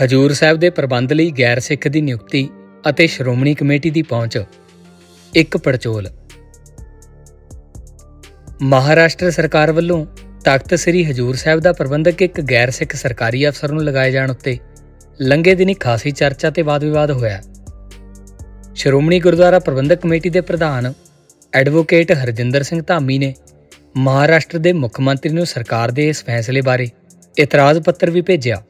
ਹਜੂਰ ਸਾਹਿਬ ਦੇ ਪ੍ਰਬੰਧ ਲਈ ਗੈਰ ਸਿੱਖ ਦੀ ਨਿਯੁਕਤੀ ਅਤੇ ਸ਼੍ਰੋਮਣੀ ਕਮੇਟੀ ਦੀ ਪਹੁੰਚ। ਇੱਕ ਪੜਚੋਲ। ਮਹਾਰਾਸ਼ਟਰ ਸਰਕਾਰ ਵੱਲੋਂ ਤਖਤ ਸ੍ਰੀ ਹਜੂਰ ਸਾਹਿਬ ਦਾ ਪ੍ਰਬੰਧਕ ਇੱਕ ਗੈਰ ਸਿੱਖ ਸਰਕਾਰੀ ਅਫਸਰ ਨੂੰ ਲਗਾਏ ਜਾਣ ਉੱਤੇ ਲੰਗੇ ਦਿਨੀ ਖਾਸੀ ਚਰਚਾ ਤੇ ਵਾਦ-ਵਿਵਾਦ ਹੋਇਆ। ਸ਼੍ਰੋਮਣੀ ਗੁਰਦੁਆਰਾ ਪ੍ਰਬੰਧਕ ਕਮੇਟੀ ਦੇ ਪ੍ਰਧਾਨ ਐਡਵੋਕੇਟ ਹਰਜਿੰਦਰ ਸਿੰਘ ਧਾਮੀ ਨੇ ਮਹਾਰਾਸ਼ਟਰ ਦੇ ਮੁੱਖ ਮੰਤਰੀ ਨੂੰ ਸਰਕਾਰ ਦੇ ਇਸ ਫੈਸਲੇ ਬਾਰੇ ਇਤਰਾਜ਼ ਪੱਤਰ ਵੀ ਭੇਜਿਆ।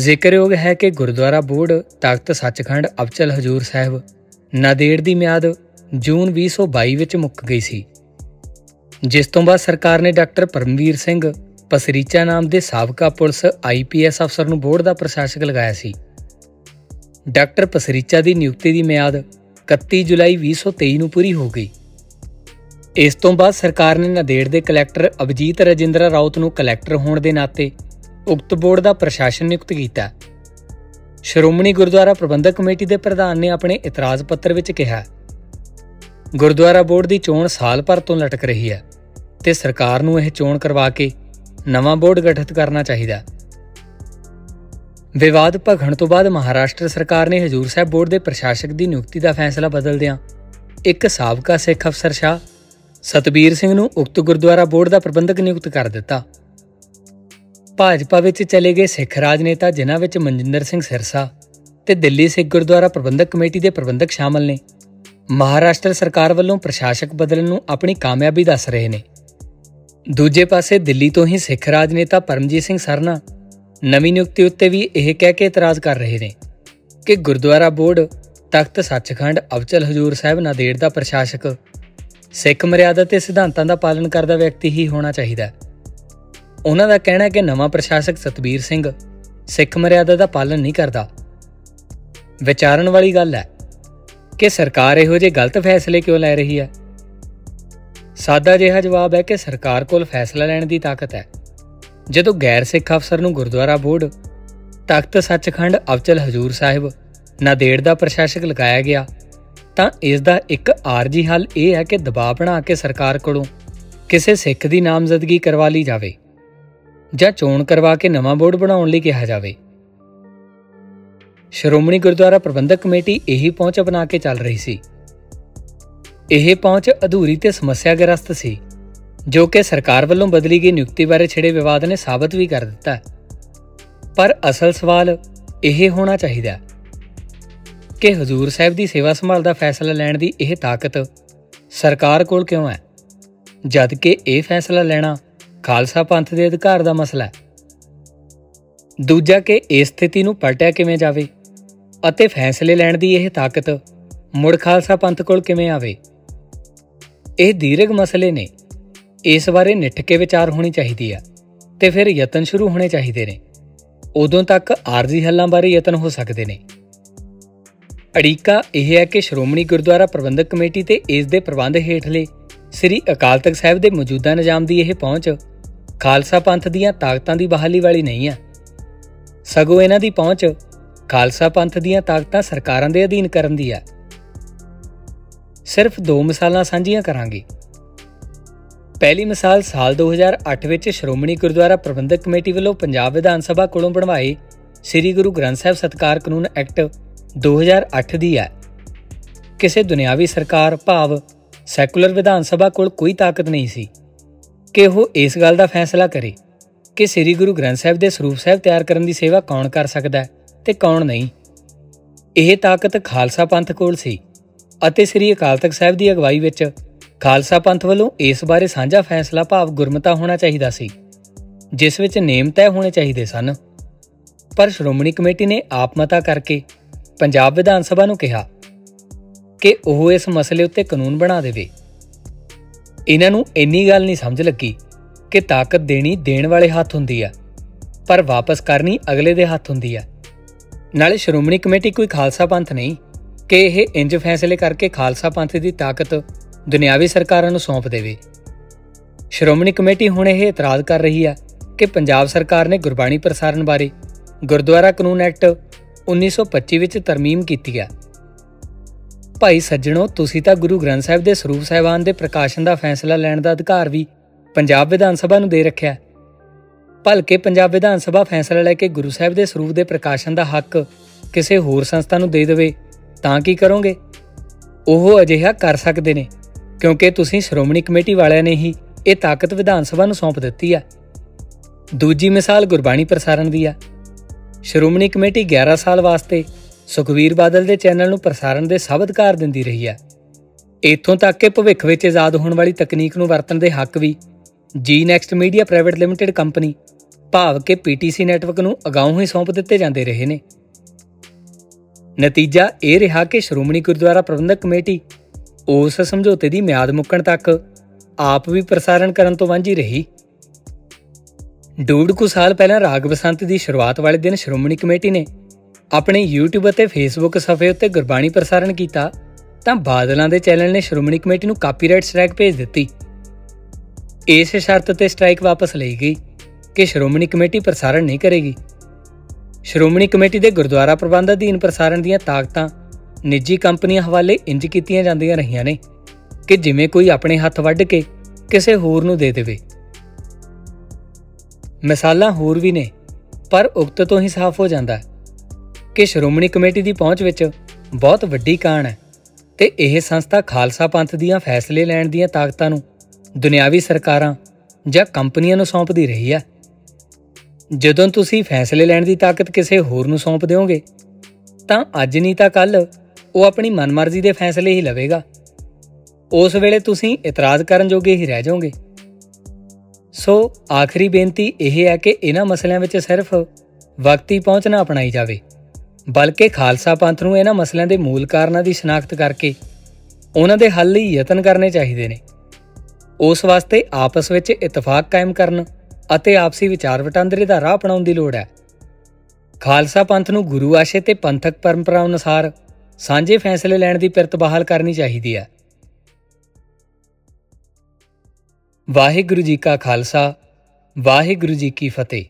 ਜ਼ਿਕਰਯੋਗ ਹੈ ਕਿ ਗੁਰਦੁਆਰਾ ਬੋਰਡ ਤਖਤ ਸੱਚਖੰਡ ਅਬਚਲ ਹਜੂਰ ਸਾਹਿਬ ਨਾਦੇੜ ਦੀ ਮਿਆਦ ਜੂਨ 2022 ਵਿੱਚ ਮੁੱਕ ਗਈ ਸੀ। ਜਿਸ ਤੋਂ ਬਾਅਦ ਸਰਕਾਰ ਨੇ ਡਾਕਟਰ ਪਰਮਵੀਰ ਸਿੰਘ ਪਸਰੀਚਾ ਨਾਮ ਦੇ ਸਾਬਕਾ ਪੁਲਿਸ ਆਈਪੀਐਸ ਅਫਸਰ ਨੂੰ ਬੋਰਡ ਦਾ ਪ੍ਰਸ਼ਾਸਕ ਲਗਾਇਆ ਸੀ। ਡਾਕਟਰ ਪਸਰੀਚਾ ਦੀ ਨਿਯੁਕਤੀ ਦੀ ਮਿਆਦ 31 ਜੁਲਾਈ 2023 ਨੂੰ ਪੂਰੀ ਹੋ ਗਈ। ਇਸ ਤੋਂ ਬਾਅਦ ਸਰਕਾਰ ਨੇ ਨਦੇੜ ਦੇ ਕਲੈਕਟਰ ਅਭਜੀਤ ਰਜਿੰਦਰਾ ਰਾਉਤ ਨੂੰ ਕਲੈਕਟਰ ਹੋਣ ਦੇ ਨਾਤੇ ਉਕਤ ਬੋਰਡ ਦਾ ਪ੍ਰਸ਼ਾਸਨ ਨਿਯੁਕਤ ਕੀਤਾ ਸ਼੍ਰੋਮਣੀ ਗੁਰਦੁਆਰਾ ਪ੍ਰਬੰਧਕ ਕਮੇਟੀ ਦੇ ਪ੍ਰਧਾਨ ਨੇ ਆਪਣੇ ਇਤਰਾਜ਼ ਪੱਤਰ ਵਿੱਚ ਕਿਹਾ, ਗੁਰਦੁਆਰਾ ਬੋਰਡ ਦੀ ਚੋਣ ਸਾਲ ਭਰ ਤੋਂ ਲਟਕ ਰਹੀ ਹੈ ਤੇ ਸਰਕਾਰ ਨੂੰ ਇਹ ਚੋਣ ਕਰਵਾ ਕੇ ਨਵਾਂ ਬੋਰਡ ਗਠਿਤ ਕਰਨਾ ਚਾਹੀਦਾ ਵਿਵਾਦ ਭਖਣ ਤੋਂ ਬਾਅਦ ਮਹਾਰਾਸ਼ਟਰ ਸਰਕਾਰ ਨੇ ਹਜੂਰ ਸਾਹਿਬ ਬੋਰਡ ਦੇ ਪ੍ਰਸ਼ਾਸਕ ਦੀ ਨਿਯੁਕਤੀ ਦਾ ਫੈਸਲਾ ਬਦਲਦਿਆਂ ਇੱਕ ਸਾਬਕਾ ਸਿੱਖ ਅਫਸਰ ਸ਼ਾਹ ਸਤਬੀਰ ਸਿੰਘ ਨੂੰ ਉਕਤ ਗੁਰਦੁਆਰਾ ਬੋਰਡ ਦਾ ਪ੍ਰਬੰਧਕ ਨਿਯੁਕਤ ਕਰ ਦਿੱਤਾ। ਭਾਜਪਾ ਵਿੱਚ ਚਲੇ ਗਏ ਸਿੱਖ ਰਾਜਨੇਤਾ ਜਿਨ੍ਹਾਂ ਵਿੱਚ ਮਨਜਿੰਦਰ ਸਿੰਘ ਸਿਰਸਾ ਤੇ ਦਿੱਲੀ ਸਿੱਖ ਗੁਰਦੁਆਰਾ ਪ੍ਰਬੰਧਕ ਕਮੇਟੀ ਦੇ ਪ੍ਰਬੰਧਕ ਸ਼ਾਮਲ ਨੇ। ਮਹਾਰਾਸ਼ਟਰ ਸਰਕਾਰ ਵੱਲੋਂ ਪ੍ਰਸ਼ਾਸਕ ਬਦਲਣ ਨੂੰ ਆਪਣੀ ਕਾਮਯਾਬੀ ਦੱਸ ਰਹੇ ਨੇ। ਦੂਜੇ ਪਾਸੇ ਦਿੱਲੀ ਤੋਂ ਹੀ ਸਿੱਖ ਰਾਜਨੇਤਾ ਪਰਮਜੀਤ ਸਿੰਘ ਸਰਨਾ ਨਵੀਂ ਨਿਯੁਕਤੀ ਉੱਤੇ ਵੀ ਇਹ ਕਹਿ ਕੇ ਇਤਰਾਜ਼ ਕਰ ਰਹੇ ਨੇ ਕਿ ਗੁਰਦੁਆਰਾ ਬੋਰਡ ਤਖਤ ਸੱਚਖੰਡ ਅਵਚਲ ਹਜੂਰ ਸਾਹਿਬ ਨਾਦੇੜ ਦਾ ਪ੍ਰਸ਼ਾਸਕ ਸਿੱਖ ਮਰਿਆਦਾ ਤੇ ਸਿਧਾਂਤਾਂ ਦਾ ਪਾਲਣ ਕਰਦਾ ਵਿਅਕਤੀ ਹੀ ਹੋਣਾ ਚਾਹੀਦਾ ਉਹਨਾਂ ਦਾ ਕਹਿਣਾ ਹੈ ਕਿ ਨਵਾਂ ਪ੍ਰਸ਼ਾਸਕ ਸਤਬੀਰ ਸਿੰਘ ਸਿੱਖ ਮਰਿਆਦਾ ਦਾ ਪਾਲਣ ਨਹੀਂ ਕਰਦਾ। ਵਿਚਾਰਨ ਵਾਲੀ ਗੱਲ ਹੈ ਕਿ ਸਰਕਾਰ ਇਹੋ ਜਿਹੇ ਗਲਤ ਫੈਸਲੇ ਕਿਉਂ ਲੈ ਰਹੀ ਹੈ? ਸਾਦਾ ਜਿਹਾ ਜਵਾਬ ਹੈ ਕਿ ਸਰਕਾਰ ਕੋਲ ਫੈਸਲਾ ਲੈਣ ਦੀ ਤਾਕਤ ਹੈ। ਜਦੋਂ ਗੈਰ ਸਿੱਖ ਅਫਸਰ ਨੂੰ ਗੁਰਦੁਆਰਾ ਬੋਰਡ, ਤਖਤ ਸੱਚਖੰਡ ਅਵਚਲ ਹਜੂਰ ਸਾਹਿਬ, ਨਾਦੇੜ ਦਾ ਪ੍ਰਸ਼ਾਸਕ ਲਗਾਇਆ ਗਿਆ, ਤਾਂ ਇਸ ਦਾ ਇੱਕ ਆਰਜੀ ਹੱਲ ਇਹ ਹੈ ਕਿ ਦਬਾਅ ਬਣਾ ਕੇ ਸਰਕਾਰ ਕੋਲੋਂ ਕਿਸੇ ਸਿੱਖ ਦੀ ਨਾਮਜ਼ਦਗੀ ਕਰਵਾ ਲਈ ਜਾਵੇ। ਜਾਂ ਚੋਣ ਕਰਵਾ ਕੇ ਨਵਾਂ ਬੋਰਡ ਬਣਾਉਣ ਲਈ ਕਿਹਾ ਜਾਵੇ। ਸ਼੍ਰੋਮਣੀ ਗੁਰਦੁਆਰਾ ਪ੍ਰਬੰਧਕ ਕਮੇਟੀ ਇਹੀ ਪਹੁੰਚ ਬਣਾ ਕੇ ਚੱਲ ਰਹੀ ਸੀ। ਇਹ ਪਹੁੰਚ ਅਧੂਰੀ ਤੇ ਸਮੱਸਿਆਗ੍ਰਸਤ ਸੀ, ਜੋ ਕਿ ਸਰਕਾਰ ਵੱਲੋਂ ਬਦਲੀ ਗਈ ਨਿਯੁਕਤੀ ਬਾਰੇ ਛਿੜੇ ਵਿਵਾਦ ਨੇ ਸਾਬਤ ਵੀ ਕਰ ਦਿੱਤਾ। ਪਰ ਅਸਲ ਸਵਾਲ ਇਹ ਹੋਣਾ ਚਾਹੀਦਾ ਕਿ ਹਜ਼ੂਰ ਸਾਹਿਬ ਦੀ ਸੇਵਾ ਸੰਭਾਲ ਦਾ ਫੈਸਲਾ ਲੈਣ ਦੀ ਇਹ ਤਾਕਤ ਸਰਕਾਰ ਕੋਲ ਕਿਉਂ ਹੈ? ਜਦ ਕਿ ਇਹ ਫੈਸਲਾ ਲੈਣਾ ਖਾਲਸਾ ਪੰਥ ਦੇ ਅਧਿਕਾਰ ਦਾ ਮਸਲਾ ਹੈ। ਦੂਜਾ ਕਿ ਇਸ ਸਥਿਤੀ ਨੂੰ ਪਲਟਿਆ ਕਿਵੇਂ ਜਾਵੇ ਅਤੇ ਫੈਸਲੇ ਲੈਣ ਦੀ ਇਹ ਤਾਕਤ ਮੁੜ ਖਾਲਸਾ ਪੰਥ ਕੋਲ ਕਿਵੇਂ ਆਵੇ? ਇਹ ਦੀਰਘ ਮਸਲੇ ਨੇ। ਇਸ ਬਾਰੇ ਨਿੱਠ ਕੇ ਵਿਚਾਰ ਹੋਣੀ ਚਾਹੀਦੀ ਆ ਤੇ ਫਿਰ ਯਤਨ ਸ਼ੁਰੂ ਹੋਣੇ ਚਾਹੀਦੇ ਨੇ। ਉਦੋਂ ਤੱਕ ਆਰਜ਼ੀ ਹੱਲਾਂ ਬਾਰੇ ਯਤਨ ਹੋ ਸਕਦੇ ਨੇ। ਅੜੀਕਾ ਇਹ ਹੈ ਕਿ ਸ਼੍ਰੋਮਣੀ ਗੁਰਦੁਆਰਾ ਪ੍ਰਬੰਧਕ ਕਮੇਟੀ ਤੇ ਇਸ ਦੇ ਪ੍ਰਬੰਧ ਹੇਠਲੇ ਸ੍ਰੀ ਅਕਾਲ ਤਖਤ ਸਾਹਿਬ ਦੇ ਮੌਜੂਦਾ ਨਿਜ਼ਾਮ ਦੀ ਇਹ ਪਹੁੰਚ ਖਾਲਸਾ ਪੰਥ ਦੀਆਂ ਤਾਕਤਾਂ ਦੀ ਬਹਾਲੀ ਵਾਲੀ ਨਹੀਂ ਹੈ ਸਗੋਂ ਇਹਨਾਂ ਦੀ ਪਹੁੰਚ ਖਾਲਸਾ ਪੰਥ ਦੀਆਂ ਤਾਕਤਾਂ ਸਰਕਾਰਾਂ ਦੇ ਅਧੀਨ ਕਰਨ ਦੀ ਹੈ ਸਿਰਫ ਦੋ ਮਿਸਾਲਾਂ ਸਾਂਝੀਆਂ ਕਰਾਂਗੇ। ਪਹਿਲੀ ਮਿਸਾਲ ਸਾਲ 2008 ਵਿੱਚ ਸ਼੍ਰੋਮਣੀ ਗੁਰਦੁਆਰਾ ਪ੍ਰਬੰਧਕ ਕਮੇਟੀ ਵੱਲੋਂ ਪੰਜਾਬ ਵਿਧਾਨ ਸਭਾ ਕੋਲੋਂ ਬਣਵਾਏ ਸ੍ਰੀ ਗੁਰੂ ਗ੍ਰੰਥ ਸਾਹਿਬ ਸਤਕਾਰ ਕਾਨੂੰਨ ਐਕਟ 2008 ਦੀ ਹੈ ਕਿਸੇ ਦੁਨਿਆਵੀ ਸਰਕਾਰ, ਭਾਵ ਸੈਕੂਲਰ ਵਿਧਾਨ ਸਭਾ ਕੋਲ ਕੋਈ ਤਾਕਤ ਨਹੀਂ ਸੀ। ਕਿ ਉਹ ਇਸ ਗੱਲ ਦਾ ਫੈਸਲਾ ਕਰੇ ਕਿ ਸ੍ਰੀ ਗੁਰੂ ਗ੍ਰੰਥ ਸਾਹਿਬ ਦੇ ਸਰੂਪ ਸਾਹਿਬ ਤਿਆਰ ਕਰਨ ਦੀ ਸੇਵਾ ਕੌਣ ਕਰ ਸਕਦਾ ਹੈ ਤੇ ਕੌਣ ਨਹੀਂ। ਇਹ ਤਾਕਤ ਖਾਲਸਾ ਪੰਥ ਕੋਲ ਸੀ ਅਤੇ ਸ੍ਰੀ ਅਕਾਲ ਤਖਤ ਸਾਹਿਬ ਦੀ ਅਗਵਾਈ ਵਿੱਚ ਖਾਲਸਾ ਪੰਥ ਵੱਲੋਂ ਇਸ ਬਾਰੇ ਸਾਂਝਾ ਫੈਸਲਾ ਭਾਵ ਗੁਰਮਤਾ ਹੋਣਾ ਚਾਹੀਦਾ ਸੀ, ਜਿਸ ਵਿੱਚ ਨੇਮ ਤੈਅ ਹੋਣੇ ਚਾਹੀਦੇ ਸਨ। ਪਰ ਸ਼੍ਰੋਮਣੀ ਕਮੇਟੀ ਨੇ ਆਪ ਮਤਾ ਕਰਕੇ ਪੰਜਾਬ ਵਿਧਾਨ ਸਭਾ ਨੂੰ ਕਿਹਾ ਕਿ ਉਹ ਇਸ ਮਸਲੇ ਉੱਤੇ ਕਾਨੂੰਨ ਬਣਾ ਦੇਵੇ। ਇਹਨਾਂ ਨੂੰ ਇੰਨੀ ਗੱਲ ਨਹੀਂ ਸਮਝ ਲੱਗੀ ਕਿ ਤਾਕਤ ਦੇਣੀ ਦੇਣ ਵਾਲੇ ਹੱਥ ਹੁੰਦੀ ਆ, ਪਰ ਵਾਪਸ ਕਰਨੀ ਅਗਲੇ ਦੇ ਹੱਥ ਹੁੰਦੀ ਆ। ਨਾਲੇ ਸ਼੍ਰੋਮਣੀ ਕਮੇਟੀ ਕੋਈ ਖਾਲਸਾ ਪੰਥ ਨਹੀਂ ਕਿ ਇਹ ਇੰਜ ਫੈਸਲੇ ਕਰਕੇ ਖਾਲਸਾ ਪੰਥ ਦੀ ਤਾਕਤ ਦੁਨਿਆਵੀ ਸਰਕਾਰਾਂ ਨੂੰ ਸੌਂਪ ਦੇਵੇ। ਸ਼੍ਰੋਮਣੀ ਕਮੇਟੀ ਹੁਣ ਇਹ ਇਤਰਾਜ਼ ਕਰ ਰਹੀ ਹੈ ਕਿ ਪੰਜਾਬ ਸਰਕਾਰ ਨੇ ਗੁਰਬਾਣੀ ਪ੍ਰਸਾਰਣ ਬਾਰੇ ਗੁਰਦੁਆਰਾ ਕਾਨੂੰਨ ਐਕਟ 1925 ਵਿੱਚ ਤਰਮੀਮ ਕੀਤੀ ਹੈ ਭਾਈ ਸੱਜਣੋ, ਤੁਸੀਂ ਤਾਂ ਗੁਰੂ ਗ੍ਰੰਥ ਸਾਹਿਬ ਦੇ ਸਰੂਪ ਸਾਹਿਬਾਨ ਦੇ ਪ੍ਰਕਾਸ਼ਨ ਦਾ ਫੈਸਲਾ ਲੈਣ ਦਾ ਅਧਿਕਾਰ ਵੀ ਪੰਜਾਬ ਵਿਧਾਨ ਸਭਾ ਨੂੰ ਦੇ ਰੱਖਿਆ ਭਲਕੇ ਪੰਜਾਬ ਵਿਧਾਨ ਸਭਾ ਫੈਸਲਾ ਲੈ ਕੇ ਗੁਰੂ ਸਾਹਿਬ ਦੇ ਸਰੂਪ ਦੇ ਪ੍ਰਕਾਸ਼ਨ ਦਾ ਹੱਕ ਕਿਸੇ ਹੋਰ ਸੰਸਥਾ ਨੂੰ ਦੇ ਦੇਵੇ, ਤਾਂ ਕੀ ਕਰੋਗੇ? ਉਹ ਅਜਿਹਾ ਕਰ ਸਕਦੇ ਨੇ, ਕਿਉਂਕਿ ਤੁਸੀਂ ਸ਼੍ਰੋਮਣੀ ਕਮੇਟੀ ਵਾਲਿਆਂ ਨੇ ਹੀ ਇਹ ਤਾਕਤ ਵਿਧਾਨ ਸਭਾ ਨੂੰ ਸੌਂਪ ਦਿੱਤੀ ਆ। ਦੂਜੀ ਮਿਸਾਲ ਗੁਰਬਾਣੀ ਪ੍ਰਸਾਰਣ ਦੀ ਆ। ਸ਼੍ਰੋਮਣੀ ਕਮੇਟੀ 11 ਸਾਲ ਵਾਸਤੇ ਸੁਖਵੀਰ ਬਾਦਲ ਦੇ ਚੈਨਲ ਨੂੰ ਪ੍ਰਸਾਰਣ ਦੇ ਸਭ ਅਧਿਕਾਰ ਦਿੰਦੀ ਰਹੀ ਆ ਇਥੋਂ ਤੱਕ ਕਿ ਭਵਿੱਖ ਵਿੱਚ ਆਜ਼ਾਦ ਹੋਣ ਵਾਲੀ ਤਕਨੀਕ ਨੂੰ ਵਰਤਣ ਦੇ ਹੱਕ ਵੀ G next media private limited company ਭਾਵ ਕਿ ਪੀਟੀਸੀ ਨੈਟਵਰਕ ਨੂੰ ਅਗਾਊਂ ਹੀ ਸੌਂਪ ਦਿੱਤੇ ਜਾਂਦੇ ਰਹੇ ਨੇ। ਨਤੀਜਾ ਇਹ ਰਿਹਾ ਕਿ ਸ਼੍ਰੋਮਣੀ ਗੁਰਦੁਆਰਾ ਪ੍ਰਬੰਧਕ ਕਮੇਟੀ ਉਸ ਸਮਝੌਤੇ ਦੀ ਮਿਆਦ ਮੁੱਕਣ ਤੱਕ ਆਪ ਵੀ ਪ੍ਰਸਾਰਣ ਕਰਨ ਤੋਂ ਵਾਂਝੀ ਰਹੀ। ਡੂਡ ਕੁ ਸਾਲ ਪਹਿਲਾਂ ਰਾਗ ਬਸੰਤ ਦੀ ਸ਼ੁਰੂਆਤ ਵਾਲੇ ਦਿਨ ਸ਼੍ਰੋਮਣੀ ਕਮੇਟੀ ਨੇ ਆਪਣੇ YouTube ਅਤੇ Facebook ਸਫੇ ਉੱਤੇ ਗੁਰਬਾਣੀ ਪ੍ਰਸਾਰਣ ਕੀਤਾ, ਤਾਂ ਬਾਦਲਾਂ ਦੇ ਚੈਨਲ ਨੇ ਸ਼੍ਰੋਮਣੀ ਕਮੇਟੀ ਨੂੰ ਕਾਪੀਰਾਈਟ ਸਟ੍ਰਾਈਕ ਭੇਜ ਦਿੱਤੀ। ਇਸ ਸ਼ਰਤ ਤੇ ਸਟ੍ਰਾਈਕ ਵਾਪਸ ਲਈ ਗਈ ਕਿ ਸ਼੍ਰੋਮਣੀ ਕਮੇਟੀ ਪ੍ਰਸਾਰਣ ਨਹੀਂ ਕਰੇਗੀ। ਸ਼੍ਰੋਮਣੀ ਕਮੇਟੀ ਦੇ ਗੁਰਦੁਆਰਾ ਪ੍ਰਬੰਧ ਅਧੀਨ ਪ੍ਰਸਾਰਣ ਦੀਆਂ ਤਾਕਤਾਂ ਨਿੱਜੀ ਕੰਪਨੀਆਂ ਹਵਾਲੇ ਇੰਜ ਕੀਤੀਆਂ ਜਾਂਦੀਆਂ ਰਹੀਆਂ ਨੇ ਕਿ ਜਿਵੇਂ ਕੋਈ ਆਪਣੇ ਹੱਥ ਵੱਢ ਕੇ ਕਿਸੇ ਹੋਰ ਨੂੰ ਦੇ ਦੇਵੇ। ਮਿਸਾਲਾਂ ਹੋਰ ਵੀ ਨੇ, ਪਰ ਉਕਤ ਤੋਂ ਹੀ ਸਾਫ਼ ਹੋ ਜਾਂਦਾ ਹੈ। ਕਿ ਸ਼੍ਰੋਮਣੀ ਕਮੇਟੀ ਦੀ ਪਹੁੰਚ ਵਿੱਚ ਬਹੁਤ ਵੱਡੀ ਕਾਣ ਹੈ ਤੇ ਇਹ ਸੰਸਥਾ ਖਾਲਸਾ ਪੰਥ ਦੀਆਂ ਫੈਸਲੇ ਲੈਣ ਦੀਆਂ ਤਾਕਤਾਂ ਨੂੰ ਦੁਨਿਆਵੀ ਸਰਕਾਰਾਂ ਜਾਂ ਕੰਪਨੀਆਂ ਨੂੰ ਸੌਂਪਦੀ ਰਹੀ ਹੈ। ਜਦੋਂ ਤੁਸੀਂ ਫੈਸਲੇ ਲੈਣ ਦੀ ਤਾਕਤ ਕਿਸੇ ਹੋਰ ਨੂੰ ਸੌਂਪ ਦਿਓਗੇ, ਤਾਂ ਅੱਜ ਨਹੀਂ ਤਾਂ ਕੱਲ ਉਹ ਆਪਣੀ ਮਨਮਰਜ਼ੀ ਦੇ ਫੈਸਲੇ ਹੀ ਲਵੇਗਾ। ਉਸ ਵੇਲੇ ਤੁਸੀਂ ਇਤਰਾਜ਼ ਕਰਨ ਜੋਗੇ ਹੀ ਰਹਿ ਜਾਓਗੇ। ਸੋ ਆਖਰੀ ਬੇਨਤੀ ਇਹ ਹੈ ਕਿ ਇਹਨਾਂ ਮਸਲਿਆਂ ਵਿੱਚ ਸਿਰਫ ਵਕਤੀ ਪਹੁੰਚਣਾ ਅਪਣਾਈ ਜਾਵੇ। ਬਲਕਿ ਖਾਲਸਾ ਪੰਥ ਨੂੰ ਇਹਨਾਂ ਮਸਲਿਆਂ ਦੇ ਮੂਲ ਕਾਰਨਾਂ ਦੀ ਸ਼ਨਾਖਤ ਕਰਕੇ ਉਹਨਾਂ ਦੇ ਹੱਲ ਲਈ ਯਤਨ ਕਰਨੇ ਚਾਹੀਦੇ ਨੇ। ਉਸ ਵਾਸਤੇ ਆਪਸ ਵਿੱਚ ਇਤਫਾਕ ਕਾਇਮ ਕਰਨ ਅਤੇ ਆਪਸੀ ਵਿਚਾਰ ਵਟਾਂਦਰੇ ਦਾ ਰਾਹ ਅਪਣਾਉਣ ਦੀ ਲੋੜ ਹੈ। ਖਾਲਸਾ ਪੰਥ ਨੂੰ ਗੁਰੂ ਆਸ਼ੇ ਤੇ ਪੰਥਕ ਪਰੰਪਰਾ ਅਨੁਸਾਰ ਸਾਂਝੇ ਫੈਸਲੇ ਲੈਣ ਦੀ ਪਿਰਤ ਬਹਾਲ ਕਰਨੀ ਚਾਹੀਦੀ ਹੈ। ਵਾਹਿਗੁਰੂ ਜੀ ਕਾ ਖਾਲਸਾ, ਵਾਹਿਗੁਰੂ ਜੀ ਕੀ ਫਤਿਹ।